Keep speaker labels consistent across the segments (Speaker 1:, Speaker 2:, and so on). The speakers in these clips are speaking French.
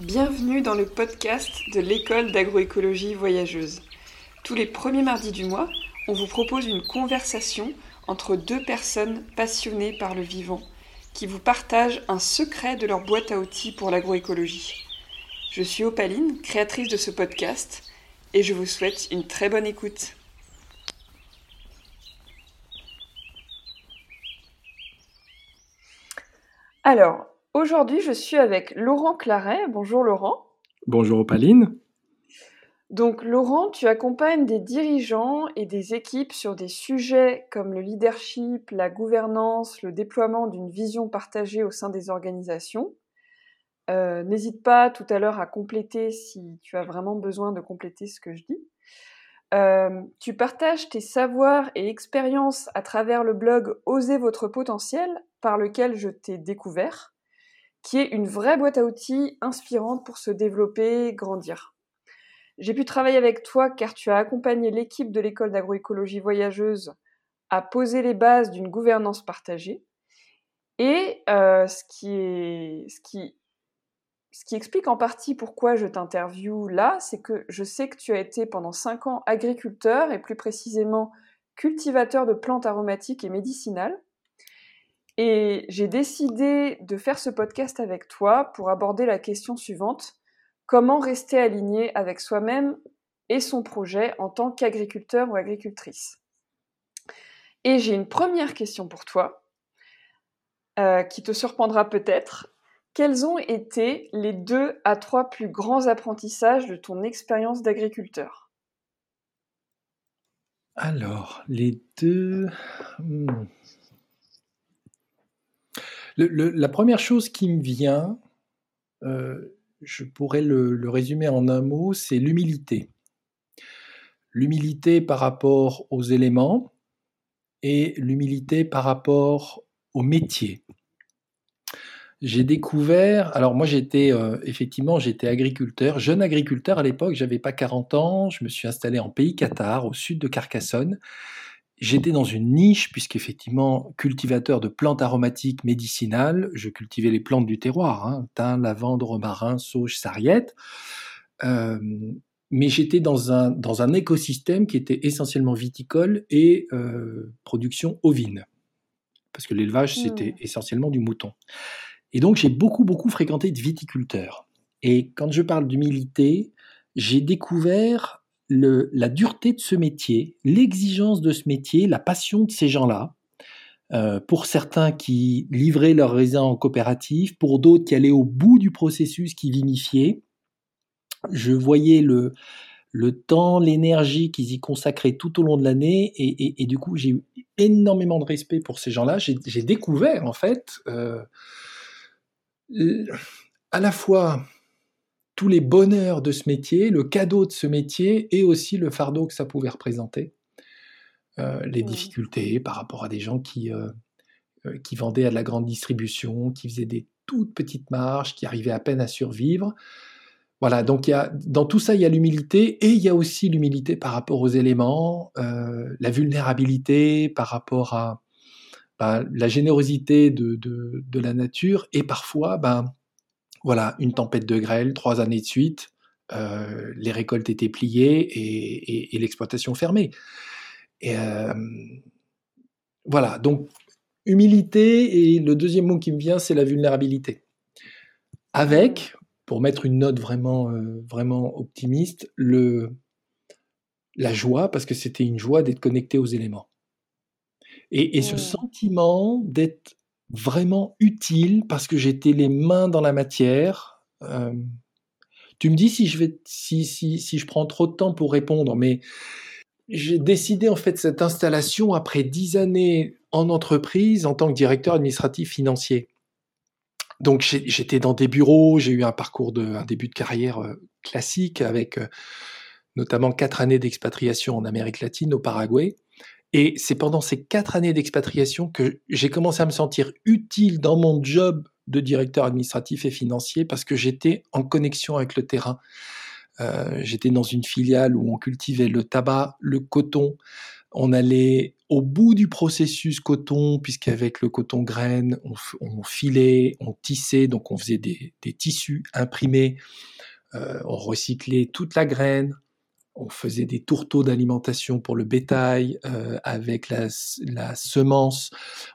Speaker 1: Bienvenue dans le podcast de l'école d'agroécologie voyageuse. Tous les premiers mardis du mois, on vous propose une conversation entre deux personnes passionnées par le vivant qui vous partagent un secret de leur boîte à outils pour l'agroécologie. Je suis Opaline, créatrice de ce podcast, et je vous souhaite une très bonne écoute. Alors, aujourd'hui, je suis avec Laurent Claret. Bonjour Laurent.
Speaker 2: Bonjour Opaline.
Speaker 1: Donc Laurent, tu accompagnes des dirigeants et des équipes sur des sujets comme le leadership, la gouvernance, le déploiement d'une vision partagée au sein des organisations. Euh, n'hésite pas tout à l'heure à compléter si tu as vraiment besoin de compléter ce que je dis. Euh, tu partages tes savoirs et expériences à travers le blog Osez votre potentiel par lequel je t'ai découvert, qui est une vraie boîte à outils inspirante pour se développer, grandir. J'ai pu travailler avec toi car tu as accompagné l'équipe de l'école d'agroécologie voyageuse à poser les bases d'une gouvernance partagée. Et euh, ce, qui explique en partie pourquoi je t'interviewe là, c'est que je sais que tu as été pendant 5 ans agriculteur et plus précisément cultivateur de plantes aromatiques et médicinales. Et j'ai décidé de faire ce podcast avec toi pour aborder la question suivante. Comment rester aligné avec soi-même et son projet en tant qu'agriculteur ou agricultrice? Et j'ai une première question pour toi, euh, qui te surprendra peut-être. Quels ont été les deux à trois plus grands apprentissages de ton expérience d'agriculteur?
Speaker 2: Alors, les deux... La première chose qui me vient, euh, je pourrais le, résumer en un mot, c'est l'humilité. L'humilité par rapport aux éléments et l'humilité par rapport au métier. J'ai découvert, alors moi j'étais euh, effectivement j'étais agriculteur, jeune agriculteur à l'époque, j'avais pas 40 ans, je me suis installé en pays Qatar, au sud de Carcassonne, J'étais dans une niche, puisqu'effectivement, cultivateur de plantes aromatiques médicinales, je cultivais les plantes du terroir, hein, thym, lavande, romarin, sauge, sarriette. Euh, mais j'étais dans un, dans un écosystème qui était essentiellement viticole et euh, production ovine. Parce que l'élevage, c'était mmh. essentiellement du mouton. Et donc, j'ai beaucoup, beaucoup fréquenté de viticulteurs. Et quand je parle d'humilité, j'ai découvert la dureté de ce métier, l'exigence de ce métier, la passion de ces gens-là. Euh, pour certains qui livraient leurs raisins en coopérative, pour d'autres qui allaient au bout du processus, qui vinifiaient. Je voyais le, temps, l'énergie qu'ils y consacraient tout au long de l'année, et, du coup j'ai eu énormément de respect pour ces gens-là. J'ai découvert en fait euh, à la fois tous les bonheurs de ce métier, le cadeau de ce métier et aussi le fardeau que ça pouvait représenter. Euh, les difficultés par rapport à des gens qui, euh, euh, qui vendaient à de la grande distribution, qui faisaient des toutes petites marges, qui arrivaient à peine à survivre. Voilà, donc il y a, dans tout ça, il y a l'humilité et il y a aussi l'humilité par rapport aux éléments, la vulnérabilité par rapport à bah, la générosité de, de, de, la nature et parfois ben, voilà, une tempête de grêle, trois années de suite, euh, les récoltes étaient pliées et, l'exploitation fermée. Et, euh, voilà, donc humilité, et le deuxième mot qui me vient, c'est la vulnérabilité. Avec, pour mettre une note vraiment, euh, vraiment optimiste, le, la joie, parce que c'était une joie d'être connecté aux éléments. Et, et ce mmh. sentiment d'être vraiment utile parce que j'étais les mains dans la matière. Euh, tu me dis si je vais, si, si, si je prends trop de temps pour répondre, mais j'ai décidé en fait cette installation après dix années en entreprise en tant que directeur administratif financier. Donc j'étais dans des bureaux, j'ai eu un parcours de, un début de carrière euh, classique avec euh, notamment quatre années d'expatriation en Amérique latine, au Paraguay. Et c'est pendant ces quatre années d'expatriation que j'ai commencé à me sentir utile dans mon job de directeur administratif et financier parce que j'étais en connexion avec le terrain. Euh, j'étais dans une filiale où on cultivait le tabac, le coton. On allait au bout du processus coton, puisqu'avec le coton graine, on, filait, on tissait, donc on faisait des, tissus imprimés, euh, on recyclait toute la graine, on faisait des tourteaux d'alimentation pour le bétail euh, avec la, semence,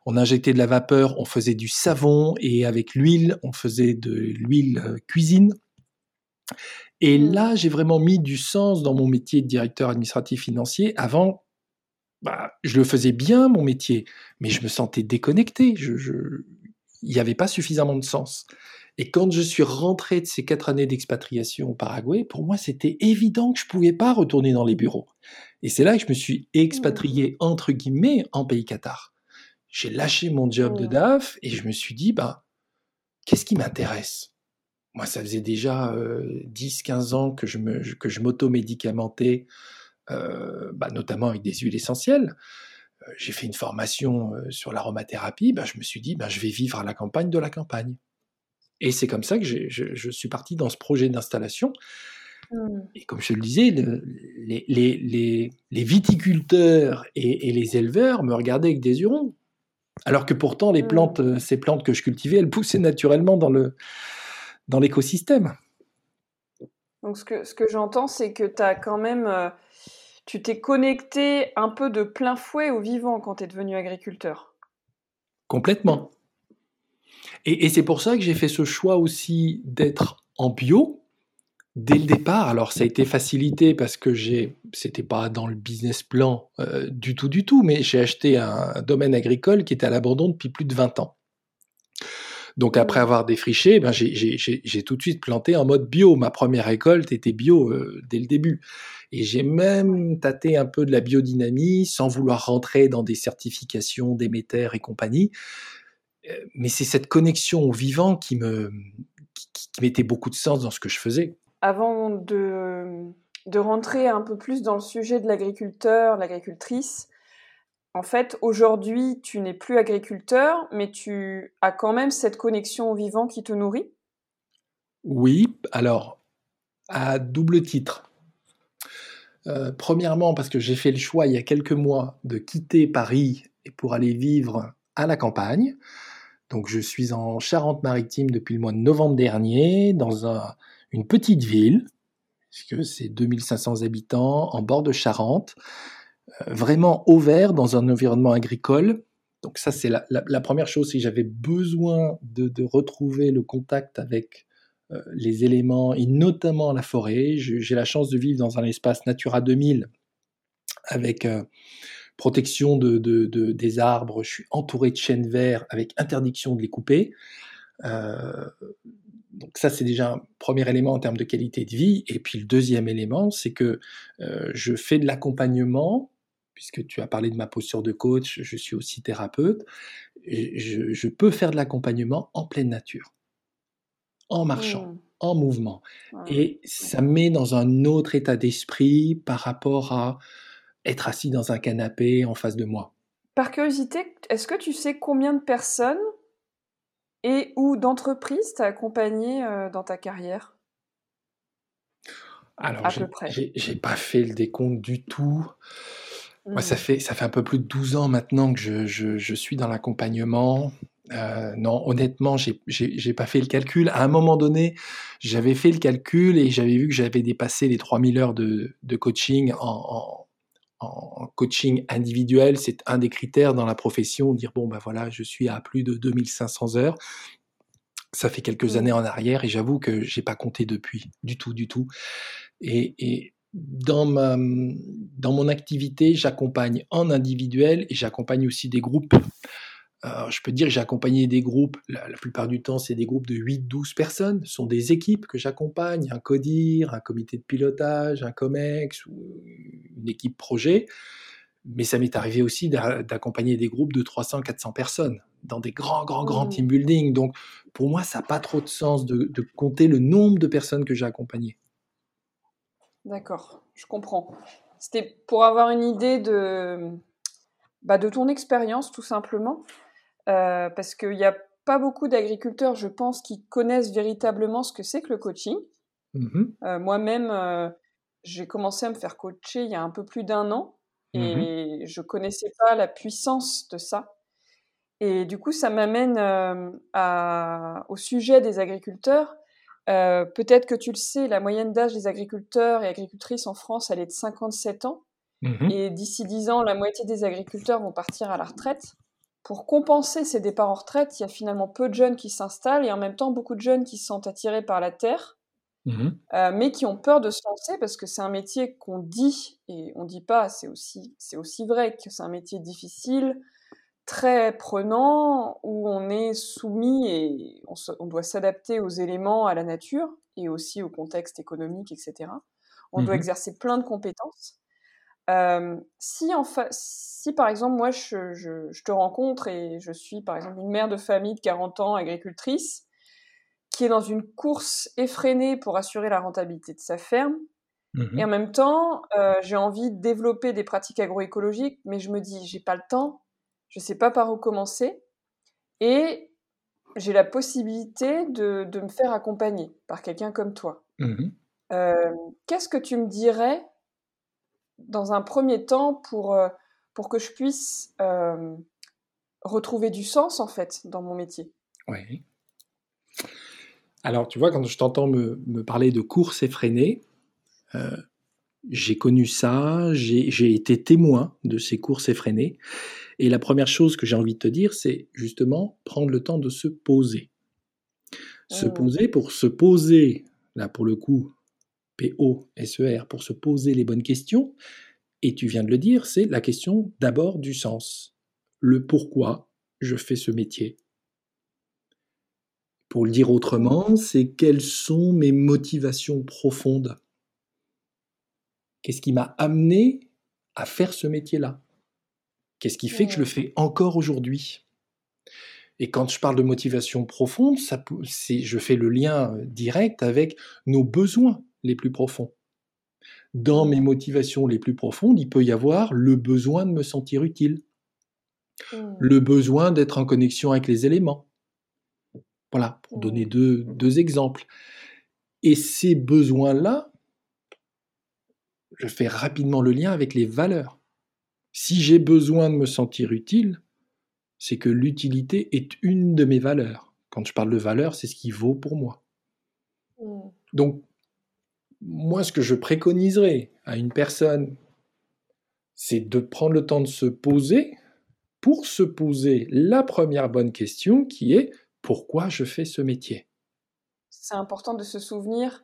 Speaker 2: on injectait de la vapeur, on faisait du savon et avec l'huile, on faisait de l'huile euh, cuisine. Et mmh. là, j'ai vraiment mis du sens dans mon métier de directeur administratif financier. Avant, bah, je le faisais bien, mon métier, mais je me sentais déconnecté. Je, il n'y avait pas suffisamment de sens. Et quand je suis rentré de ces quatre années d'expatriation au Paraguay, pour moi, c'était évident que je ne pouvais pas retourner dans les bureaux. Et c'est là que je me suis expatrié, mmh. entre guillemets, en pays Qatar. J'ai lâché mon job de mmh. DAF et je me suis dit, bah, qu'est-ce qui m'intéresse? Moi, ça faisait déjà 10-15 euh, ans que je, m'auto-médicamentais, euh, bah, notamment avec des huiles essentielles. Euh, j'ai fait une formation sur l'aromathérapie. Bah, je me suis dit, bah, je vais vivre à la campagne de la campagne. Et c'est comme ça que je, suis parti dans ce projet d'installation. Mmh. Et comme je le disais, les, viticulteurs et, les éleveurs me regardaient avec des hurons. Alors que pourtant, les mmh. plantes, euh, ces plantes que je cultivais, elles poussaient naturellement dans, le, dans l'écosystème.
Speaker 1: Donc ce que, ce que j'entends, c'est que tu as quand même... Euh, tu t'es connecté un peu de plein fouet au vivant quand tu es devenu agriculteur.
Speaker 2: Complètement. Et, c'est pour ça que j'ai fait ce choix aussi d'être en bio dès le départ. Alors ça a été facilité parce que j'ai, c'était pas dans le business plan euh, du tout, du tout, mais j'ai acheté un, domaine agricole qui était à l'abandon depuis plus de 20 ans. Donc après avoir défriché, ben j'ai tout de suite planté en mode bio. Ma première récolte était bio euh, dès le début. Et j'ai même tâté un peu de la biodynamie sans vouloir rentrer dans des certifications d'émetteurs et compagnie. Euh, mais c'est cette connexion au vivant qui me qui, mettait beaucoup de sens dans ce que je faisais.
Speaker 1: Avant de, de rentrer un peu plus dans le sujet de l'agriculteur, l'agricultrice, en fait, aujourd'hui, tu n'es plus agriculteur, mais tu as quand même cette connexion au vivant qui te nourrit?
Speaker 2: Oui, alors, à double titre. Euh, premièrement, parce que j'ai fait le choix il y a quelques mois de quitter Paris et pour aller vivre à la campagne. Donc je suis en Charente-Maritime depuis le mois de novembre dernier, dans une petite ville, puisque c'est 2500 habitants, en bord de Charente, euh, vraiment au vert, dans un environnement agricole. Donc ça, c'est la, première chose, si j'avais besoin de, retrouver le contact avec euh, les éléments, et notamment la forêt. J'ai la chance de vivre dans un espace Natura 2000, avec... Euh, protection de, des arbres, je suis entouré de chênes verts avec interdiction de les couper. Euh, donc ça, c'est déjà un premier élément en termes de qualité de vie. Et puis le deuxième élément, c'est que euh, je fais de l'accompagnement, puisque tu as parlé de ma posture de coach, je suis aussi thérapeute. je, peux faire de l'accompagnement en pleine nature, en marchant, mmh. en mouvement. Et ça me met dans un autre état d'esprit par rapport à être assis dans un canapé en face de moi.
Speaker 1: Par curiosité, est-ce que tu sais combien de personnes et ou d'entreprises t'as accompagné euh, dans ta carrière?
Speaker 2: Alors, j'ai pas fait le décompte du tout. Moi, ça hmm. fait, ça fait un peu plus de 12 ans maintenant que je, je, suis dans l'accompagnement. Euh, non, honnêtement, j'ai pas fait le calcul. À un moment donné, j'avais fait le calcul et j'avais vu que j'avais dépassé les 3000 heures de, de coaching en, en coaching individuel, c'est un des critères dans la profession, dire bon ben voilà, je suis à plus de 2500 heures. Ça fait quelques mmh. années en arrière et j'avoue que j'ai pas compté depuis, du tout, du tout. Et, dans ma dans mon activité, j'accompagne en individuel et j'accompagne aussi des groupes je peux dire que j'ai accompagné des groupes, la, plupart du temps, c'est des groupes de 8-12 personnes. Ce sont des équipes que j'accompagne, un CODIR, un comité de pilotage, un COMEX ou une équipe projet. Mais ça m'est arrivé aussi d'accompagner des groupes de 300-400 personnes dans des grands, grands, grands mmh. team building. Donc, pour moi, ça n'a pas trop de sens de, compter le nombre de personnes que j'ai accompagnées.
Speaker 1: D'accord, je comprends. C'était pour avoir une idée de, bah, de ton expérience, tout simplement. Euh, parce qu'il n'y a pas beaucoup d'agriculteurs, je pense, qui connaissent véritablement ce que c'est que le coaching. Mmh euh, moi-même, euh, j'ai commencé à me faire coacher il y a un peu plus d'un an. Mmh et je connaissais pas la puissance de ça. Et du coup, ça m'amène au sujet des agriculteurs. Peut-être que tu le sais, la moyenne d'âge des agriculteurs et agricultrices en France, elle est de 57 ans. Mmh et d'ici 10 ans, la moitié des agriculteurs vont partir à la retraite. Pour compenser ces départs en retraite, il y a finalement peu de jeunes qui s'installent et en même temps beaucoup de jeunes qui se sentent attirés par la terre, mmh mais qui ont peur de se lancer parce que c'est un métier qu'on dit, et on dit pas, c'est aussi, c'est aussi vrai que c'est un métier difficile, très prenant, où on est soumis et on, doit s'adapter aux éléments, à la nature et aussi au contexte économique, etc. On doit mmh exercer plein de compétences. si, si par exemple, moi, je, te rencontre et je suis par exemple une mère de famille de 40 ans, agricultrice, qui est dans une course effrénée pour assurer la rentabilité de sa ferme, mmh et en même temps, j'ai envie de développer des pratiques agroécologiques, mais je me dis, j'ai pas le temps, je sais pas par où commencer. Et j'ai la possibilité de, me faire accompagner par quelqu'un comme toi. Mmh euh, qu'est-ce que tu me dirais dans un premier temps pour, euh, pour que je puisse euh, retrouver du sens en fait dans mon métier
Speaker 2: Oui. Alors tu vois, quand je t'entends me, parler de course effrénée, j'ai connu ça, j'ai été témoin de ces courses effrénées. Et la première chose que j'ai envie de te dire, c'est justement prendre le temps de se poser. Se mmh. poser pour se poser, là pour le coup, P-O-S-E-R, pour se poser les bonnes questions. Et tu viens de le dire, c'est la question d'abord du sens. Le pourquoi je fais ce métier. Pour le dire autrement, c'est quelles sont mes motivations profondes. Qu'est-ce qui m'a amené à faire ce métier-là? Qu'est-ce qui fait que je le fais encore aujourd'hui? Et quand je parle de motivation profonde, ça, je fais le lien euh, direct avec nos besoins les plus profonds. Dans mes motivations les plus profondes, il peut y avoir le besoin de me sentir utile, mmh. le besoin d'être en connexion avec les éléments. Voilà, pour donner mmh. deux, deux exemples. Et ces besoins-là, je fais rapidement le lien avec les valeurs. Si j'ai besoin de me sentir utile, c'est que l'utilité est une de mes valeurs. Quand je parle de valeur, c'est ce qui vaut pour moi. Mmh. Donc, moi, ce que je préconiserais à une personne, c'est de prendre le temps de se poser pour se poser la première bonne question qui est pourquoi je fais ce métier?
Speaker 1: C'est important de se souvenir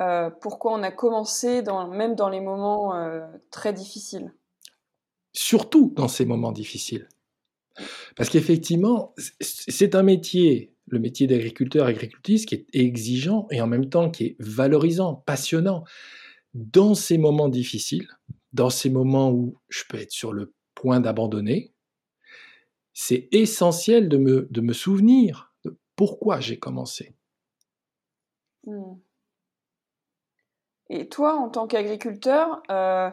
Speaker 1: euh, pourquoi on a commencé, dans, même dans les moments euh, très difficiles
Speaker 2: surtout dans ces moments difficiles. Parce qu'effectivement, c'est un métier, le métier d'agriculteur, agricultrice, qui est exigeant et en même temps qui est valorisant, passionnant. Dans ces moments difficiles, dans ces moments où je peux être sur le point d'abandonner, c'est essentiel de me, de me souvenir de pourquoi j'ai commencé.
Speaker 1: Hmm. Et toi, en tant qu'agriculteur, euh,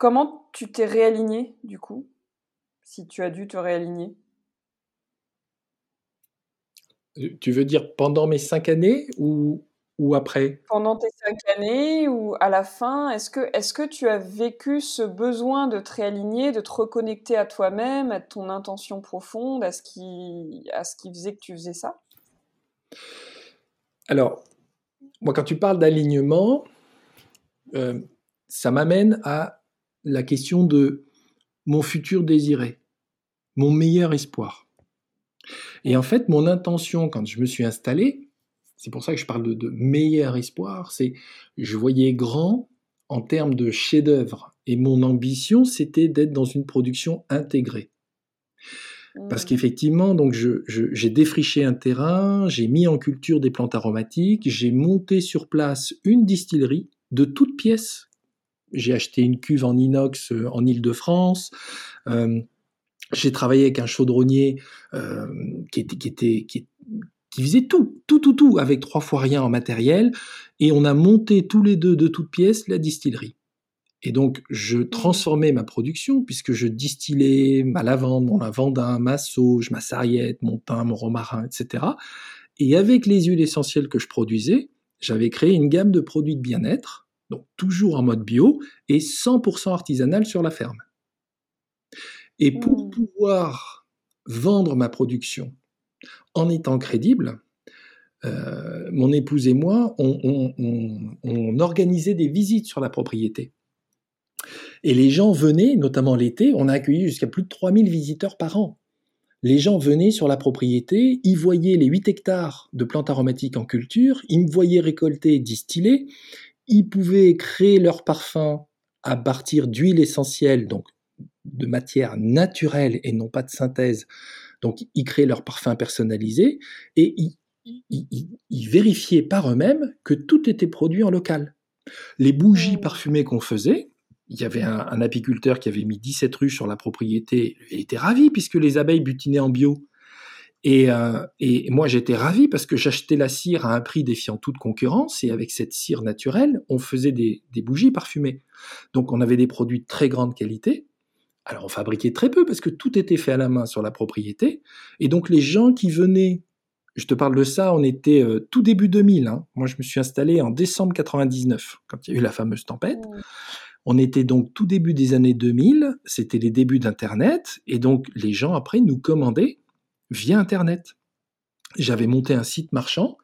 Speaker 1: Comment tu t'es réaligné du coup? Si tu as dû te réaligner?
Speaker 2: Tu veux dire pendant mes cinq années ou, ou après?
Speaker 1: Pendant tes cinq années ou à la fin Est-ce que, est que tu as vécu ce besoin de te réaligner, de te reconnecter à toi-même, à ton intention profonde, à ce qui, à ce qui faisait que tu faisais ça?
Speaker 2: Alors, moi, quand tu parles d'alignement, euh, ça m'amène à la question de mon futur désiré, mon meilleur espoir. Et en fait, mon intention quand je me suis installé, c'est pour ça que je parle de, meilleur espoir, c'est je voyais grand en termes de chef-d'œuvre et mon ambition c'était d'être dans une production intégrée. Parce mmh. qu'effectivement, donc j'ai défriché un terrain, j'ai mis en culture des plantes aromatiques, j'ai monté sur place une distillerie de toutes pièces j'ai acheté une cuve en inox euh, en Île-de-France. Euh, j'ai travaillé avec un chaudronnier euh, qui, était, qui, était, qui, qui, faisait tout, tout, tout, tout, avec trois fois rien en matériel. Et on a monté tous les deux de toutes pièces la distillerie. Et donc, je transformais ma production puisque je distillais ma lavande, mon lavandin, ma sauge, ma sarriette, mon thym, mon romarin, etc. Et avec les huiles essentielles que je produisais, j'avais créé une gamme de produits de bien-être donc toujours en mode bio, et 100% artisanal sur la ferme. Et pour
Speaker 1: Mmh.
Speaker 2: pouvoir vendre ma production en étant crédible, euh, mon épouse et moi, on, on- on- on organisait des visites sur la propriété. Et les gens venaient, notamment l'été, on a accueilli jusqu'à plus de 3000 visiteurs par an. Les gens venaient sur la propriété, ils voyaient les 8 hectares de plantes aromatiques en culture, ils me voyaient récolter et distiller, ils pouvaient créer leur parfum à partir d'huile essentielle, donc de matière naturelle et non pas de synthèse. Donc ils créaient leur parfum personnalisé et ils, ils- ils- ils vérifiaient par eux-mêmes que tout était produit en local. Les bougies
Speaker 1: Mmh.
Speaker 2: parfumées qu'on faisait, il y avait un, un apiculteur qui avait mis 17 ruches sur la propriété, il était ravi puisque les abeilles butinaient en bio. Et, euh, et moi j'étais ravi parce que j'achetais la cire à un prix défiant toute concurrence et avec cette cire naturelle, on faisait des, des bougies parfumées. Donc on avait des produits de très grande qualité. Alors on fabriquait très peu parce que tout était fait à la main sur la propriété. Et donc les gens qui venaient, je te parle de ça, on était euh, tout début 2000. hein. Moi je me suis installé en décembre 99 quand il y a eu la fameuse tempête.
Speaker 1: Mmh.
Speaker 2: On était donc tout début des années 2000, c'était les débuts d'Internet, et donc les gens après nous commandaient via Internet. J'avais monté un site marchand,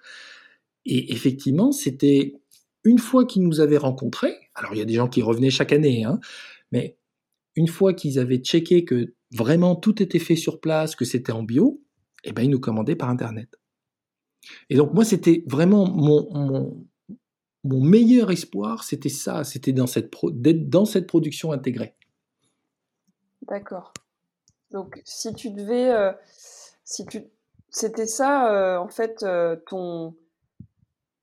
Speaker 2: et effectivement, c'était une fois qu'ils nous avaient rencontrés, alors il y a des gens qui revenaient chaque année, hein, mais une fois qu'ils avaient checké que vraiment tout était fait sur place, que c'était en bio, eh ben ils nous commandaient par Internet. Et donc moi, c'était vraiment mon, mon, meilleur espoir, c'était ça, c'était dans cette d'être dans cette production intégrée.
Speaker 1: D'accord. Donc, si tu devais, euh, si tu, c'était ça, euh, en fait, euh, ton,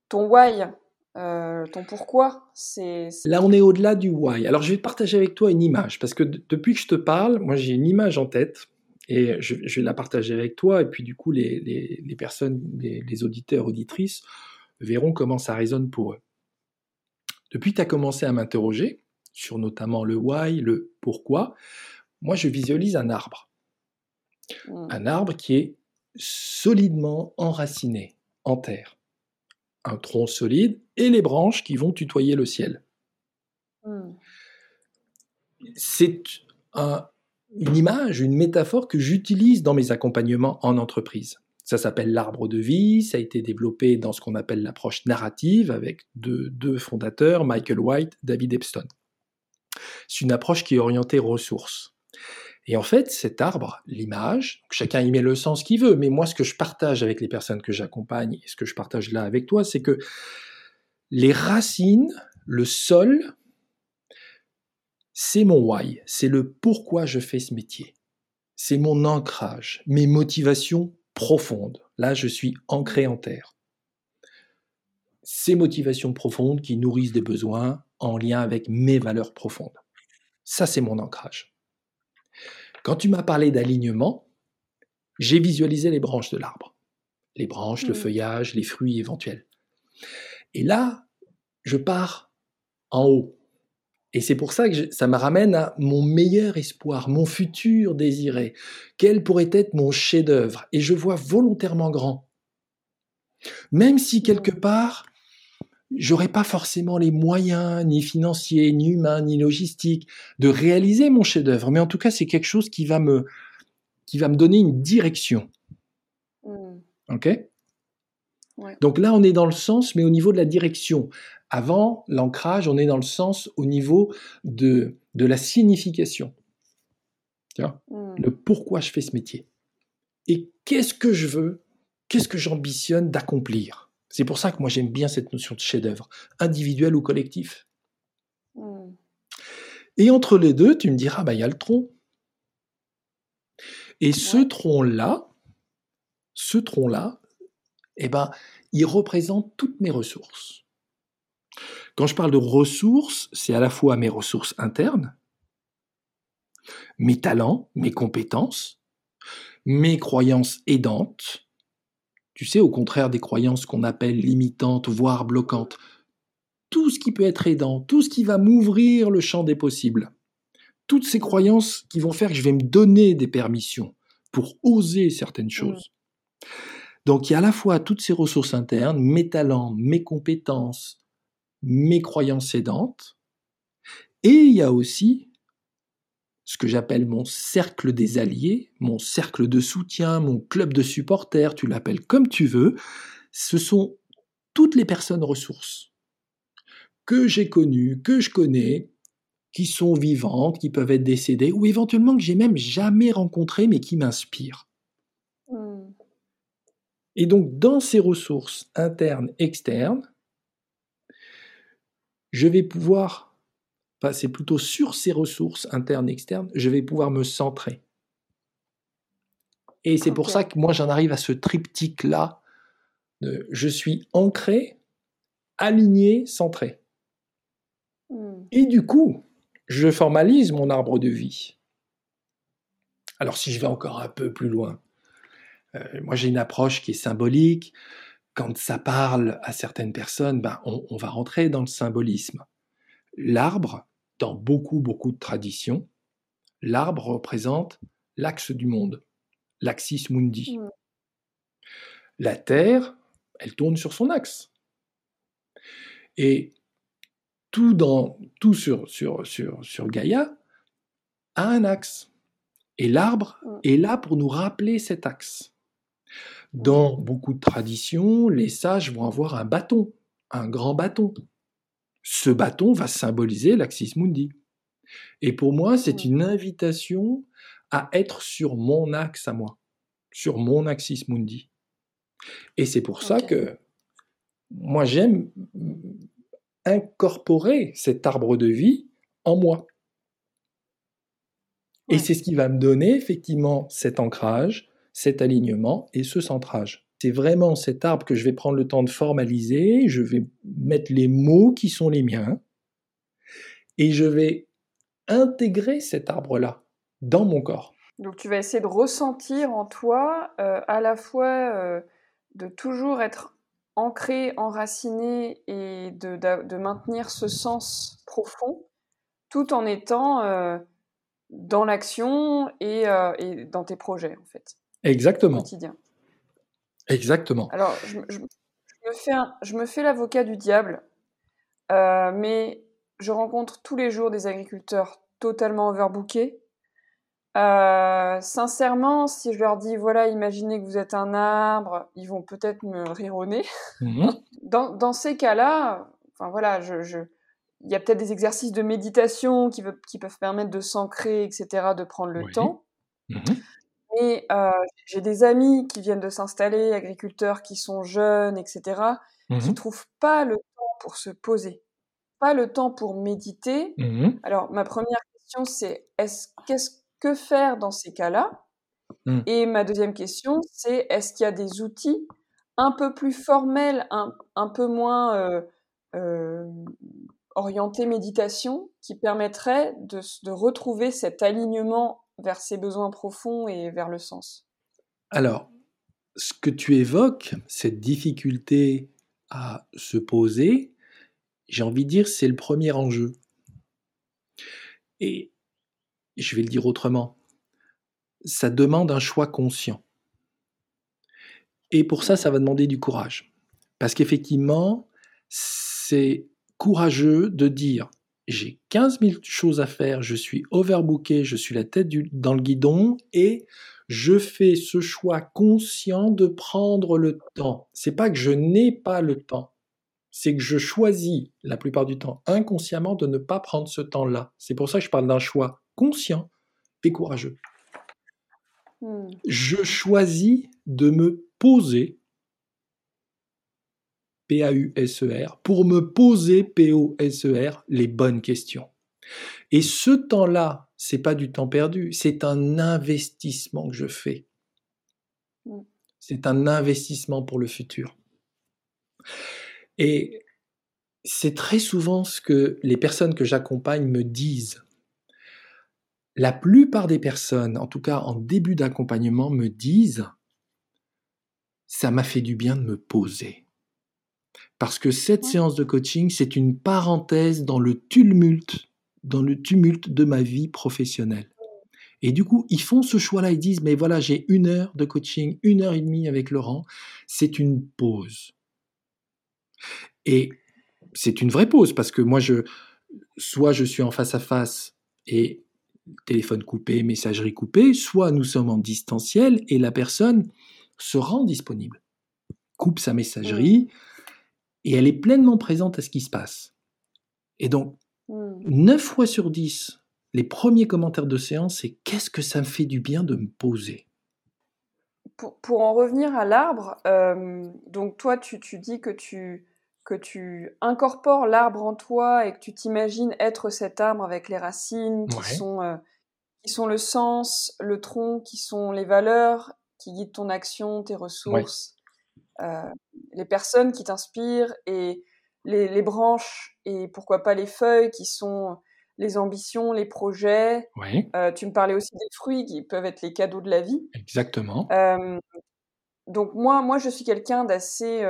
Speaker 1: ton why, euh, ton pourquoi, c'est,
Speaker 2: Là, on est au-delà du why. Alors, je vais partager avec toi une image, parce que depuis que je te parle, moi, j'ai une image en tête, et je, je vais la partager avec toi, et puis du coup, les, les- les personnes, les, les auditeurs, auditrices, verront comment ça résonne pour eux. Depuis que tu as commencé à m'interroger sur notamment le why, le pourquoi, moi, je visualise un arbre.
Speaker 1: Hmm.
Speaker 2: Un arbre qui est solidement enraciné en terre. Un tronc solide et les branches qui vont tutoyer le ciel.
Speaker 1: Hmm.
Speaker 2: c'est un- une image, une métaphore que j'utilise dans mes accompagnements en entreprise. Ça s'appelle l'arbre de vie, ça a été développé dans ce qu'on appelle l'approche narrative avec deux, deux fondateurs, Michael White, David Epstein. C'est une approche qui est orientée ressources. Et en fait, cet arbre, l'image, chacun y met le sens qu'il veut, mais moi, ce que je partage avec les personnes que j'accompagne et ce que je partage là avec toi, c'est que les racines, le sol, c'est mon why, c'est le pourquoi je fais ce métier. C'est mon ancrage, mes motivations profondes. Là, je suis ancré en terre. Ces motivations profondes qui nourrissent des besoins en lien avec mes valeurs profondes. Ça, c'est mon ancrage. Quand tu m'as parlé d'alignement, j'ai visualisé les branches de l'arbre. Les branches, le
Speaker 1: Mm.
Speaker 2: feuillage, les fruits éventuels. Et là, je pars en haut. Et c'est pour ça que je- ça me ramène à mon meilleur espoir, mon futur désiré. Quel pourrait être mon chef-d'œuvre? Et je vois volontairement grand. Même si quelque part, j'aurais pas forcément les moyens, ni financiers, ni humains, ni logistiques, de réaliser mon chef-d'œuvre. Mais en tout cas, c'est quelque chose qui va me, qui va me donner une direction.
Speaker 1: Hmm.
Speaker 2: Ok?
Speaker 1: Ouais.
Speaker 2: Donc là, on est dans le sens, mais au niveau de la direction. Avant l'ancrage, on est dans le sens au niveau de, de la signification.
Speaker 1: Hmm.
Speaker 2: le pourquoi je fais ce métier. Et qu'est-ce que je veux, qu'est-ce que j'ambitionne d'accomplir? C'est pour ça que moi j'aime bien cette notion de chef-d'œuvre, individuel ou collectif.
Speaker 1: Hmm.
Speaker 2: Et entre les deux, tu me diras, bah, il y a le tronc. Et ce tronc-là, ce tronc-là, eh ben, il représente toutes mes ressources. Quand je parle de ressources, c'est à la fois mes ressources internes, mes talents, mes compétences, mes croyances aidantes, tu sais, au contraire des croyances qu'on appelle limitantes, voire bloquantes. Tout ce qui peut être aidant, tout ce qui va m'ouvrir le champ des possibles. Toutes ces croyances qui vont faire que je vais me donner des permissions pour oser certaines choses. Donc il y a à la fois toutes ces ressources internes, mes talents, mes compétences, mes croyances aidantes. Et il y a aussi ce que j'appelle mon cercle des alliés, mon cercle de soutien, mon club de supporters, tu l'appelles comme tu veux. Ce sont toutes les personnes ressources que j'ai connues, que je connais, qui sont vivantes, qui peuvent être décédées, ou éventuellement que j'ai même jamais rencontrées, mais qui m'inspirent. Hmm. Et donc, dans ces ressources internes, externes, je vais pouvoir, c'est plutôt sur ces ressources internes, externes, je vais pouvoir me centrer. Et c'est pour ça que moi, j'en arrive à ce triptyque-là. Je suis ancré, aligné, centré. Hmm. Et du coup, je formalise mon arbre de vie. Alors si je vais encore un peu plus loin, euh, moi j'ai une approche qui est symbolique. Quand ça parle à certaines personnes, ben, on, va rentrer dans le symbolisme. L'arbre, dans beaucoup, beaucoup de traditions, l'arbre représente l'axe du monde, l'axis mundi. Mmh. La Terre, elle tourne sur son axe. Et tout, dans, tout sur, sur, sur, sur Gaïa a un axe. Et l'arbre mmh. est là pour nous rappeler cet axe. Dans beaucoup de traditions, les sages vont avoir un bâton, un grand bâton. Ce bâton va symboliser l'axis mundi. Et pour moi, c'est une invitation à être sur mon axe à moi, sur mon axis mundi. Et c'est pour ça que moi, j'aime incorporer cet arbre de vie en moi. Et c'est ce qui va me donner effectivement cet ancrage, cet alignement et ce centrage. C'est vraiment cet arbre que je vais prendre le temps de formaliser, je vais mettre les mots qui sont les miens, et je vais intégrer cet arbre-là dans mon corps.
Speaker 1: Donc tu vas essayer de ressentir en toi euh, à la fois euh, de toujours être ancré, enraciné et de, maintenir ce sens profond, tout en étant euh, dans l'action euh, et, dans tes projets, en fait.
Speaker 2: Exactement. Au quotidien. Exactement.
Speaker 1: Alors, je, me fais, je me fais l'avocat du diable, euh, mais je rencontre tous les jours des agriculteurs totalement overbookés euh, sincèrement, si je leur dis, voilà, imaginez que vous êtes un arbre, ils vont peut-être me rironner. Mmh dans, dans, ces cas-là, enfin voilà, je, je, il y a peut-être des exercices de méditation qui, qui peuvent permettre de s'ancrer, etc., de prendre le temps. Mmh Mais euh, j'ai des amis qui viennent de s'installer, agriculteurs qui sont jeunes, etc., qui ne mmh trouvent pas le temps pour se poser, pas le temps pour méditer. Alors, ma première question, c'est est-ce, qu'est-ce que faire dans ces cas-là? Mmh. Et ma deuxième question, c'est est-ce qu'il y a des outils un peu plus formels, un, un peu moins euh, euh, orientés méditation, qui permettraient de, de, retrouver cet alignement vers ses besoins profonds et vers le sens
Speaker 2: Alors, ce que tu évoques, cette difficulté à se poser, j'ai envie de dire, c'est le premier enjeu. Et je vais le dire autrement, ça demande un choix conscient. Et pour ça, ça va demander du courage. Parce qu'effectivement, c'est courageux de dire j'ai 15 000 choses à faire, je suis overbooké, je suis la tête dans le guidon et je fais ce choix conscient de prendre le temps. C'est pas que je n'ai pas le temps, c'est que je choisis la plupart du temps inconsciemment de ne pas prendre ce temps-là. C'est pour ça que je parle d'un choix conscient et courageux. Hmm. Je choisis de me poser, P-A-U-S-E-R, pour me poser, P-O-S-E-R, les bonnes questions. Et ce temps-là, c'est pas du temps perdu, c'est un investissement que je fais. C'est un investissement pour le futur. Et c'est très souvent ce que les personnes que j'accompagne me disent la plupart des personnes, en tout cas en début d'accompagnement, me disent ça m'a fait du bien de me poser. Parce que cette séance de coaching, c'est une parenthèse dans le tumulte, dans le tumulte de ma vie professionnelle. Et du coup, ils font ce choix-là, ils disent, mais voilà, j'ai une heure de coaching, une heure et demie avec Laurent, c'est une pause. Et c'est une vraie pause parce que moi, je, soit je suis en face à face et téléphone coupé, messagerie coupée, soit nous sommes en distanciel et la personne se rend disponible, coupe sa messagerie et elle est pleinement présente à ce qui se passe. Et donc, mmh. 9 fois sur 10, les premiers commentaires de séance, c'est qu'est-ce que ça me fait du bien de me poser?
Speaker 1: Pour, en revenir à l'arbre, euh, donc toi, tu, tu, dis que tu, que tu incorpores l'arbre en toi et que tu t'imagines être cet arbre avec les racines qui, sont, euh, qui sont le sens, le tronc, qui sont les valeurs qui guident ton action, tes ressources, les personnes qui t'inspirent et les, les, branches et pourquoi pas les feuilles qui sont les ambitions, les projets. Euh, tu me parlais aussi des fruits qui peuvent être les cadeaux de la vie.
Speaker 2: Exactement.
Speaker 1: donc moi, moi, je suis quelqu'un d'assez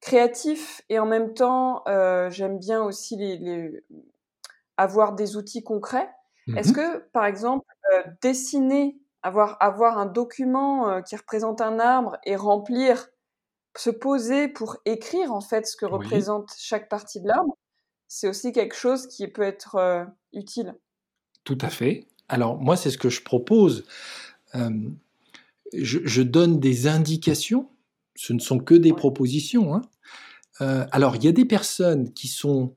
Speaker 1: créatif et en même temps, euh, j'aime bien aussi les, avoir des outils concrets. Est-ce mmh que, par exemple, euh, dessiner, avoir, avoir un document euh, qui représente un arbre et remplir, se poser pour écrire en fait ce que représente chaque partie de l'arbre, c'est aussi quelque chose qui peut être utile.
Speaker 2: Tout à fait. Alors moi, c'est ce que je propose. je, donne des indications ce ne sont que des propositions. Hein. Euh, alors, il y a des personnes qui sont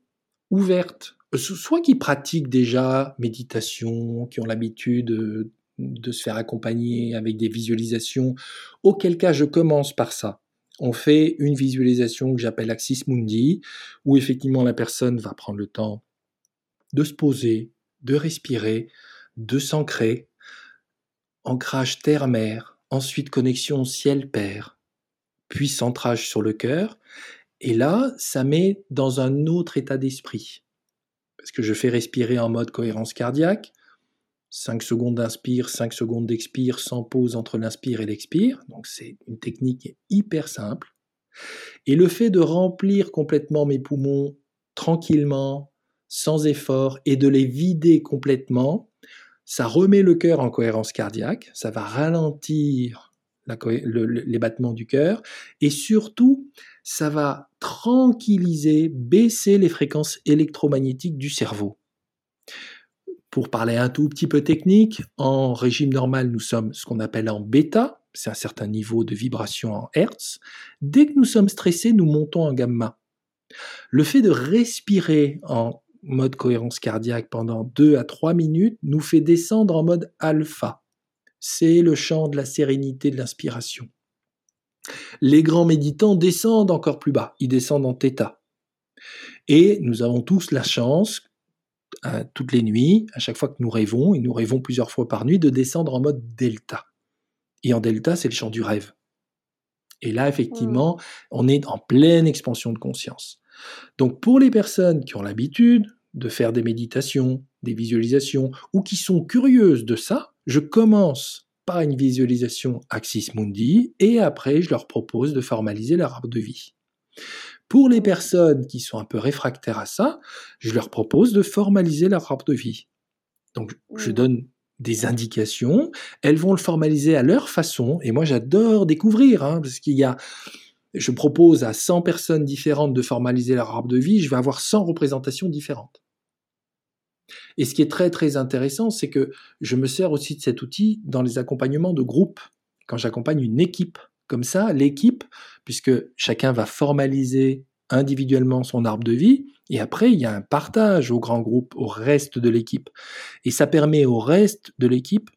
Speaker 2: ouvertes, euh, soit qui pratiquent déjà méditation, qui ont l'habitude de, se faire accompagner avec des visualisations, auquel cas je commence par ça. On fait une visualisation que j'appelle Axis Mundi, où effectivement la personne va prendre le temps de se poser, de respirer, de s'ancrer, ancrage terre-mer, ensuite connexion ciel-père, puis centrage sur le cœur. Et là, ça met dans un autre état d'esprit. Parce que je fais respirer en mode cohérence cardiaque. 5 secondes d'inspire, 5 secondes d'expire, sans pause entre l'inspire et l'expire. Donc c'est une technique hyper simple. Et le fait de remplir complètement mes poumons tranquillement, sans effort, et de les vider complètement, ça remet le cœur en cohérence cardiaque, ça va ralentir les battements du cœur, et surtout, ça va tranquilliser, baisser les fréquences électromagnétiques du cerveau. Pour parler un tout petit peu technique, en régime normal, nous sommes ce qu'on appelle en bêta, c'est un certain niveau de vibration en hertz. Dès que nous sommes stressés, nous montons en gamma. Le fait de respirer en mode cohérence cardiaque pendant 2 à 3 minutes nous fait descendre en mode alpha c'est le chant de la sérénité de l'inspiration. Les grands méditants descendent encore plus bas, ils descendent en θ. Et nous avons tous la chance, toutes les nuits, à chaque fois que nous rêvons, et nous rêvons plusieurs fois par nuit, de descendre en mode delta. Et en delta, c'est le chant du rêve. Et là, effectivement, mmh. on est en pleine expansion de conscience. Donc pour les personnes qui ont l'habitude de faire des méditations, des visualisations, ou qui sont curieuses de ça, je commence par une visualisation Axis Mundi et après je leur propose de formaliser leur arbre de vie. Pour les personnes qui sont un peu réfractaires à ça, je leur propose de formaliser leur arbre de vie. Donc je donne des indications, elles vont le formaliser à leur façon, et moi j'adore découvrir, hein, parce qu'il y a, je propose à 100 personnes différentes de formaliser leur arbre de vie, je vais avoir 100 représentations différentes. Et ce qui est très très intéressant, c'est que je me sers aussi de cet outil dans les accompagnements de groupe. Quand j'accompagne une équipe comme ça, l'équipe, puisque chacun va formaliser individuellement son arbre de vie, et après il y a un partage au grand groupe, au reste de l'équipe. Et ça permet au reste de l'équipe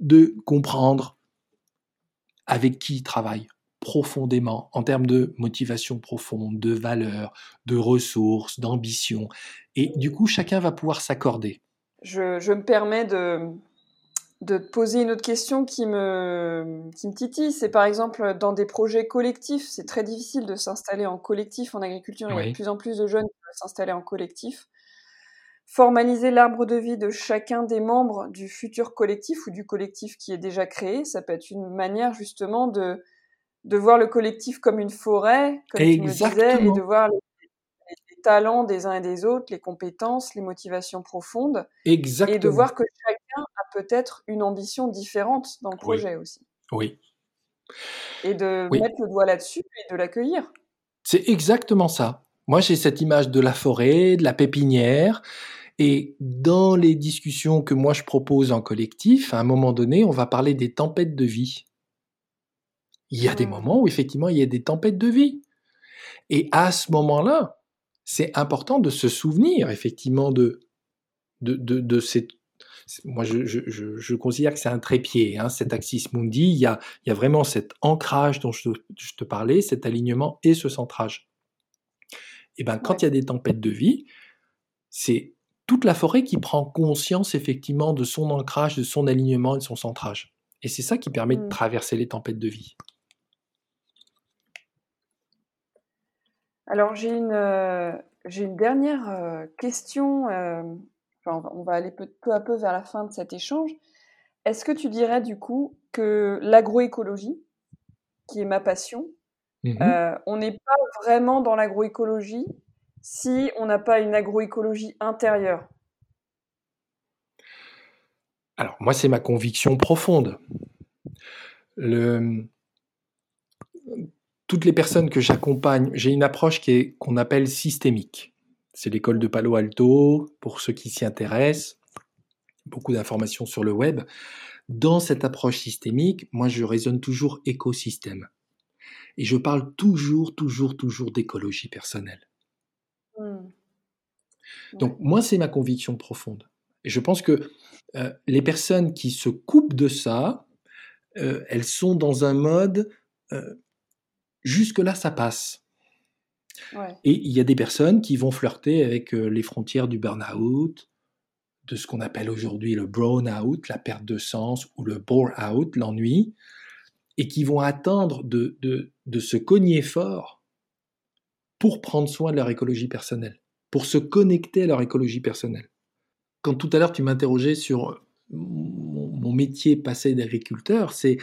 Speaker 2: de comprendre avec qui il travaille profondément en termes de motivation profonde, de valeur, de ressources, d'ambition. Et du coup, chacun va pouvoir s'accorder.
Speaker 1: Je, me permets de, de poser une autre question qui me, qui me titille. C'est par exemple dans des projets collectifs, c'est très difficile de s'installer en collectif en agriculture. Il y a de plus en plus de jeunes qui veulent s'installer en collectif. Formaliser l'arbre de vie de chacun des membres du futur collectif ou du collectif qui est déjà créé, ça peut être une manière justement de, de voir le collectif comme une forêt, comme tu me disais, et de voir les, talents des uns et des autres, les compétences, les motivations profondes,
Speaker 2: Exactement.
Speaker 1: et de voir que chacun a peut-être une ambition différente dans le projet aussi.
Speaker 2: Oui.
Speaker 1: Et de mettre le doigt là-dessus et de l'accueillir.
Speaker 2: C'est exactement ça. Moi, j'ai cette image de la forêt, de la pépinière, et dans les discussions que moi je propose en collectif, à un moment donné, on va parler des tempêtes de vie. Il y a des mmh. moments où effectivement il y a des tempêtes de vie. Et à ce moment-là, c'est important de se souvenir effectivement de, de, de, cette... Moi, je, je, je, considère que c'est un trépied, hein, cet axis mundi. Il y, a, il y a vraiment cet ancrage dont je, te parlais, cet alignement et ce centrage. Et ben, quand il y a des tempêtes de vie, c'est toute la forêt qui prend conscience effectivement de son ancrage, de son alignement et de son centrage. Et c'est ça qui permet de mmh. traverser les tempêtes de vie.
Speaker 1: Alors j'ai une, euh, une dernière euh, question. Euh, on va aller peu, à peu vers la fin de cet échange. Est-ce que tu dirais du coup que l'agroécologie, qui est ma passion, mmh on n'est pas vraiment dans l'agroécologie si on n'a pas une agroécologie intérieure?
Speaker 2: Alors, moi, c'est ma conviction profonde. Toutes les personnes que j'accompagne, j'ai une approche qu'on appelle systémique. C'est l'école de Palo Alto, pour ceux qui s'y intéressent, beaucoup d'informations sur le web. Dans cette approche systémique, moi, je raisonne toujours écosystème. Et je parle toujours, toujours, toujours d'écologie personnelle. Mmh. Donc moi, c'est ma conviction profonde. Et je pense que euh, les personnes qui se coupent de ça, euh, elles sont dans un mode euh, jusque-là, ça passe. Et il y a des personnes qui vont flirter avec les frontières du burn-out, de ce qu'on appelle aujourd'hui le brown-out, la perte de sens, ou le bore-out, l'ennui, et qui vont attendre de, de, de se cogner fort pour prendre soin de leur écologie personnelle, pour se connecter à leur écologie personnelle. Quand tout à l'heure tu m'interrogeais sur mon, métier passé d'agriculteur, c'est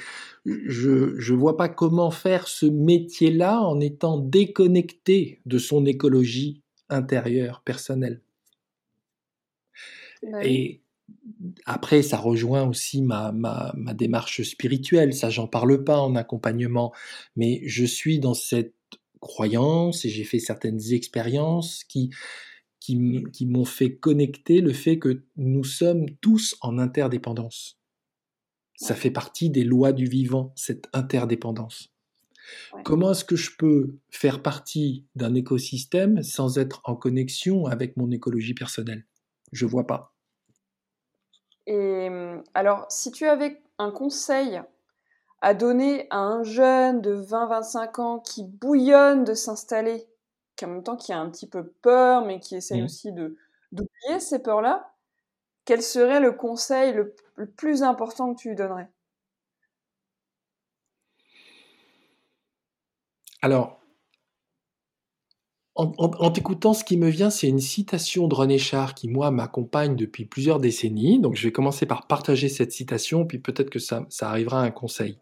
Speaker 2: je ne vois pas comment faire ce métier-là en étant déconnecté de son écologie intérieure, personnelle. Et après, ça rejoint aussi ma, ma, ma démarche spirituelle, ça j'en parle pas en accompagnement, mais je suis dans cette croyances et j'ai fait certaines expériences qui, qui, m'ont fait connecter le fait que nous sommes tous en interdépendance. Ça fait partie des lois du vivant, cette interdépendance. Comment est-ce que je peux faire partie d'un écosystème sans être en connexion avec mon écologie personnelle? Je vois pas.
Speaker 1: Et alors, si tu avais un conseil à donner à un jeune de 20-25 ans qui bouillonne de s'installer, qui en même temps qui a un petit peu peur, mais qui essaye mmh. aussi de d'oublier ces peurs-là, quel serait le conseil le, plus important que tu lui donnerais?
Speaker 2: Alors, en, t'écoutant, ce qui me vient, c'est une citation de René Char qui, moi, m'accompagne depuis plusieurs décennies. Donc, je vais commencer par partager cette citation, puis peut-être que ça, ça arrivera à un conseil.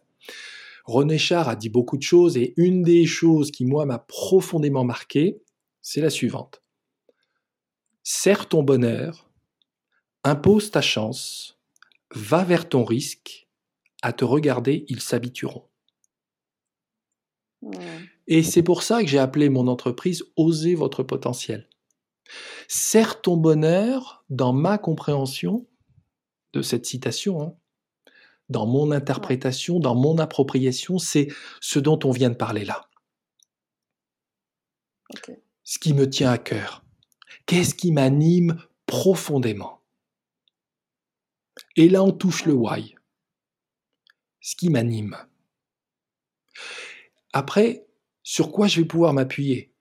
Speaker 2: René Char a dit beaucoup de choses et une des choses qui, moi, m'a profondément marqué, c'est la suivante. Serre ton bonheur, impose ta chance, va vers ton risque, à te regarder, ils s'habitueront. Mmh. Et c'est pour ça que j'ai appelé mon entreprise Oser votre potentiel. Serre ton bonheur, dans ma compréhension de cette citation, hein, dans mon interprétation, dans mon appropriation, c'est ce dont on vient de parler là. Ce qui me tient à cœur. Qu'est-ce qui m'anime profondément? Et là, on touche le why. Ce qui m'anime. Après, sur quoi je vais pouvoir m'appuyer?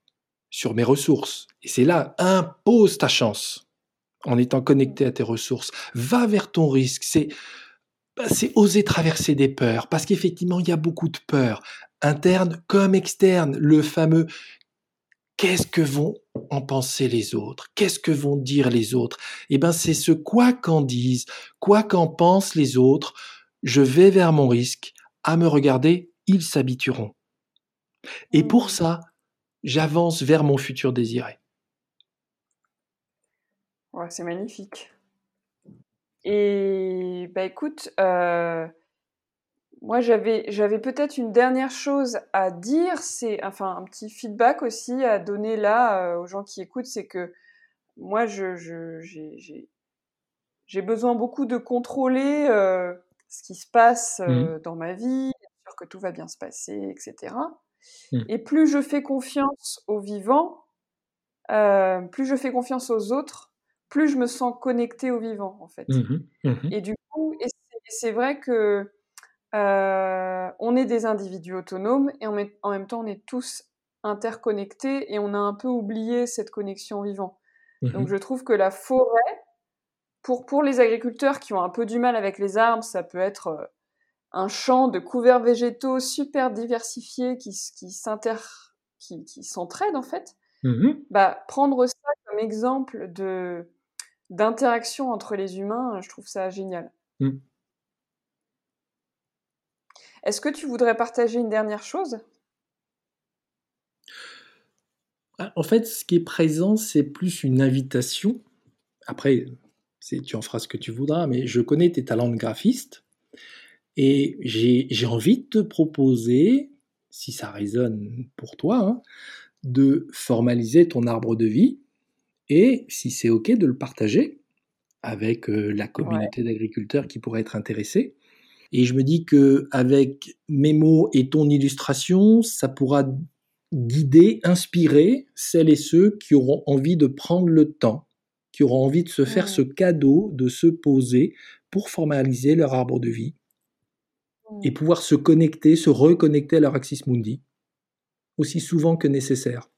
Speaker 2: Sur mes ressources. Et c'est là, impose ta chance en étant connecté à tes ressources. Va vers ton risque. C'est bah, c'est oser traverser des peurs, parce qu'effectivement, il y a beaucoup de peurs, internes comme externes, le fameux qu'est-ce que vont en penser les autres? Qu'est-ce que vont dire les autres? Eh bien, c'est ce quoi qu'en disent, quoi qu'en pensent les autres, je vais vers mon risque, à me regarder, ils s'habitueront. Et pour mmh. ça, j'avance vers mon futur désiré.
Speaker 1: Ouais, c'est magnifique. Et bah écoute, euh, moi, j'avais, j'avais peut-être une dernière chose à dire, c'est enfin un petit feedback aussi à donner là aux gens qui écoutent, c'est que moi, je, j'ai, j'ai besoin beaucoup de contrôler ce qui se passe
Speaker 2: Mmh.
Speaker 1: dans ma vie, sûr que tout va bien se passer, etc.
Speaker 2: Mmh.
Speaker 1: Et plus je fais confiance aux vivants, euh, plus je fais confiance aux autres, plus je me sens connectée aux vivants, en fait.
Speaker 2: Mmh mmh
Speaker 1: Et du coup, et c'est vrai que euh, on est des individus autonomes et en, en, même temps, on est tous interconnectés et on a un peu oublié cette connexion vivant. Donc, je trouve que la forêt, pour, pour les agriculteurs qui ont un peu du mal avec les arbres, ça peut être euh, un champ de couverts végétaux super diversifiés qui, qui s'entraident qui, qui en fait.
Speaker 2: Mmh
Speaker 1: bah, prendre ça comme exemple de d'interaction entre les humains, je trouve ça génial.
Speaker 2: Mmh.
Speaker 1: Est-ce que tu voudrais partager une dernière chose?
Speaker 2: Ah, En fait, ce qui est présent, c'est plus une invitation. Après, tu en feras ce que tu voudras, mais je connais tes talents de graphiste et j'ai envie de te proposer, si ça résonne pour toi, hein, de formaliser ton arbre de vie et, si c'est OK, de le partager avec la communauté d'agriculteurs qui pourrait être intéressée. Et je me dis que avec mes mots et ton illustration, ça pourra guider, inspirer celles et ceux qui auront envie de prendre le temps, qui auront envie de se faire ce cadeau, de se poser pour formaliser leur arbre de vie et pouvoir se connecter, se reconnecter à leur Axis Mundi aussi souvent que nécessaire.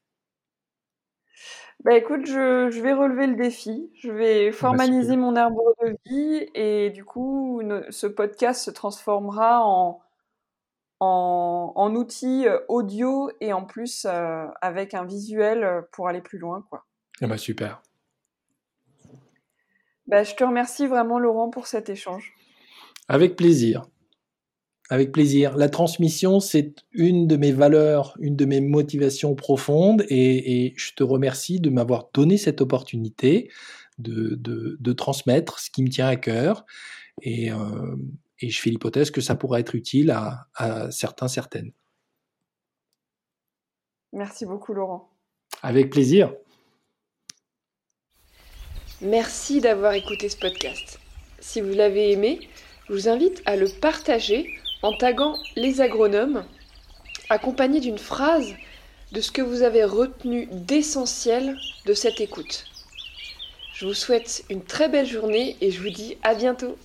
Speaker 1: Bah écoute, je, vais relever le défi, je vais bah, formaliser mon arbre de vie et du coup, ce podcast se transformera en, en, outil euh, audio et en plus euh, avec un visuel euh, pour aller plus loin. Quoi.
Speaker 2: Eh bah super.
Speaker 1: Bah, je te remercie vraiment Laurent pour cet échange.
Speaker 2: Avec plaisir. Avec plaisir. La transmission, c'est une de mes valeurs, une de mes motivations profondes et, je te remercie de m'avoir donné cette opportunité de, transmettre ce qui me tient à cœur et, euh, je fais l'hypothèse que ça pourra être utile à, à certains, certaines.
Speaker 1: Merci beaucoup Laurent.
Speaker 2: Avec plaisir.
Speaker 1: Merci d'avoir écouté ce podcast. Si vous l'avez aimé, je vous invite à le partager en taguant les agronomes, accompagné d'une phrase de ce que vous avez retenu d'essentiel de cette écoute. Je vous souhaite une très belle journée et je vous dis à bientôt.